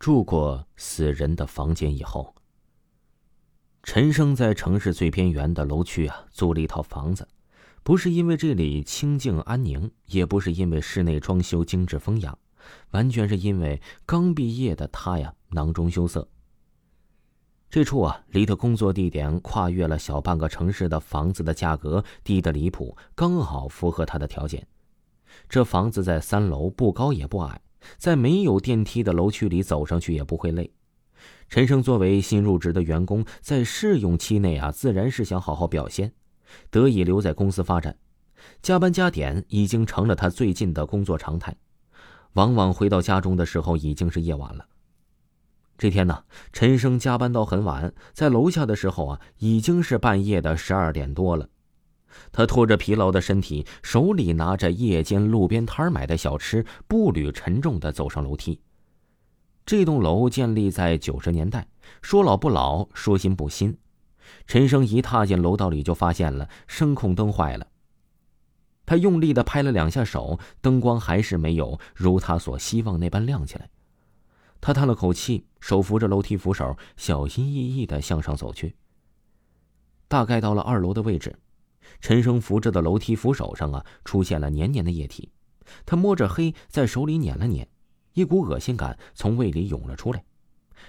住过死人的房间以后，陈生在城市最边缘的楼区啊租了一套房子，不是因为这里清静安宁，也不是因为室内装修精致风雅，完全是因为刚毕业的他呀囊中羞涩。这处啊离他工作地点跨越了小半个城市的房子的价格低得离谱，刚好符合他的条件。这房子在三楼，不高也不矮。在没有电梯的楼区里走上去也不会累。陈生作为新入职的员工，在试用期内啊，自然是想好好表现，得以留在公司发展。加班加点已经成了他最近的工作常态。往往回到家中的时候已经是夜晚了。这天呢，陈生加班到很晚，在楼下的时候啊，已经是半夜的十二点多了。他拖着疲劳的身体，手里拿着夜间路边摊买的小吃，步履沉重地走上楼梯。这栋楼建立在九十年代，说老不老，说新不新。陈生一踏进楼道里，就发现了声控灯坏了。他用力地拍了两下手，灯光还是没有如他所希望那般亮起来。他叹了口气，手扶着楼梯扶手，小心翼翼地向上走去。大概到了二楼的位置。陈生扶着的楼梯扶手上啊，出现了黏黏的液体。他摸着黑，在手里捻了捻，一股恶心感从胃里涌了出来。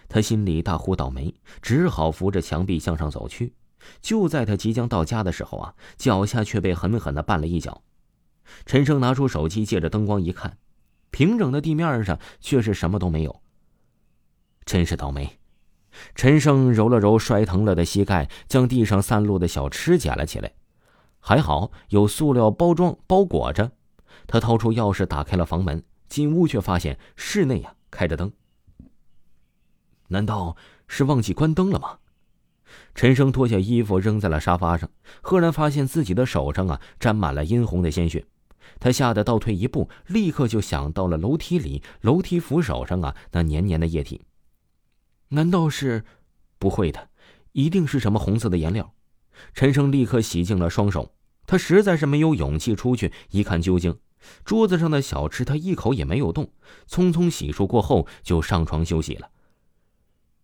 他心里大呼倒霉，只好扶着墙壁向上走去。就在他即将到家的时候啊，脚下却被狠狠地绊了一脚。陈生拿出手机，借着灯光一看，平整的地面上却是什么都没有。真是倒霉！陈生揉了揉摔疼了的膝盖，将地上散落的小吃捡了起来。还好有塑料包装包裹着，他掏出钥匙打开了房门，进屋却发现室内呀开着灯。难道是忘记关灯了吗？陈生脱下衣服扔在了沙发上，赫然发现自己的手上啊沾满了殷红的鲜血，他吓得倒退一步，立刻就想到了楼梯里楼梯扶手上啊那黏黏的液体。难道是？不会的，一定是什么红色的颜料。陈生立刻洗净了双手，他实在是没有勇气出去一看究竟。桌子上的小吃他一口也没有动，匆匆洗漱过后就上床休息了。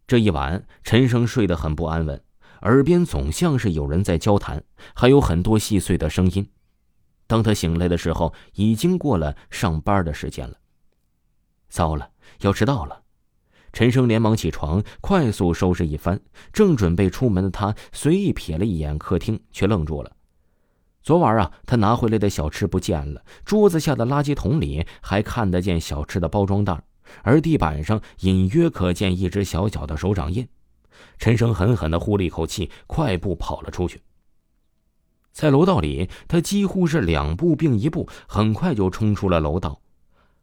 这一晚，陈生睡得很不安稳，耳边总像是有人在交谈，还有很多细碎的声音。当他醒来的时候，已经过了上班的时间了。糟了，要迟到了。陈生连忙起床，快速收拾一番，正准备出门的他，随意瞥了一眼客厅，却愣住了。昨晚啊，他拿回来的小吃不见了，桌子下的垃圾桶里还看得见小吃的包装袋，而地板上隐约可见一只小小的手掌印。陈生狠狠地呼了一口气，快步跑了出去。在楼道里，他几乎是两步并一步，很快就冲出了楼道。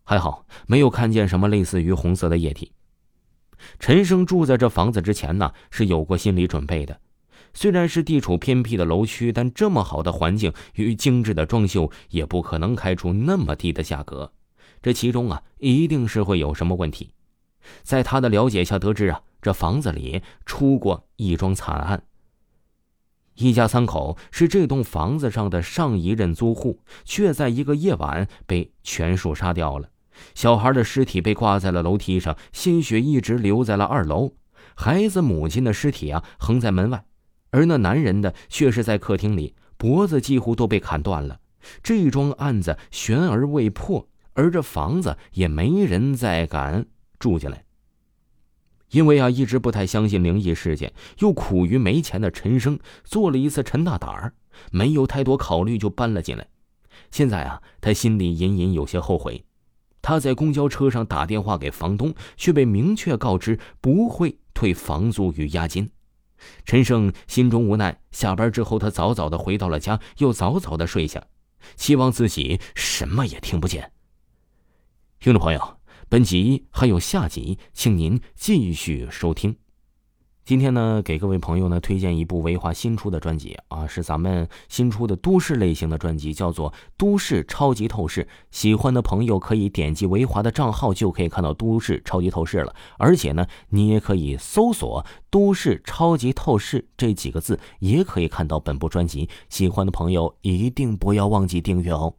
还好没有看见什么类似于红色的液体。陈生住在这房子之前呢，是有过心理准备的。虽然是地处偏僻的楼区，但这么好的环境与精致的装修，也不可能开出那么低的价格。这其中啊，一定是会有什么问题。在他的了解下，得知啊，这房子里出过一桩惨案。一家三口是这栋房子上的上一任租户，却在一个夜晚被全数杀掉了。小孩的尸体被挂在了楼梯上，鲜血一直流在了二楼。孩子母亲的尸体啊，横在门外，而那男人的却是在客厅里，脖子几乎都被砍断了。这桩案子悬而未破，而这房子也没人再敢住进来。因为啊，一直不太相信灵异事件，又苦于没钱的陈生做了一次陈大胆儿，没有太多考虑就搬了进来。现在啊，他心里隐隐有些后悔。他在公交车上打电话给房东，却被明确告知不会退房租与押金。陈胜心中无奈，下班之后他早早的回到了家，又早早的睡下，希望自己什么也听不见。听众朋友，本集还有下集，请您继续收听。今天呢，给各位朋友呢推荐一部维华新出的专辑啊，是咱们新出的都市类型的专辑，叫做《都市超级透视》。喜欢的朋友可以点击维华的账号，就可以看到《都市超级透视》了。而且呢，你也可以搜索“都市超级透视”这几个字，也可以看到本部专辑。喜欢的朋友一定不要忘记订阅哦。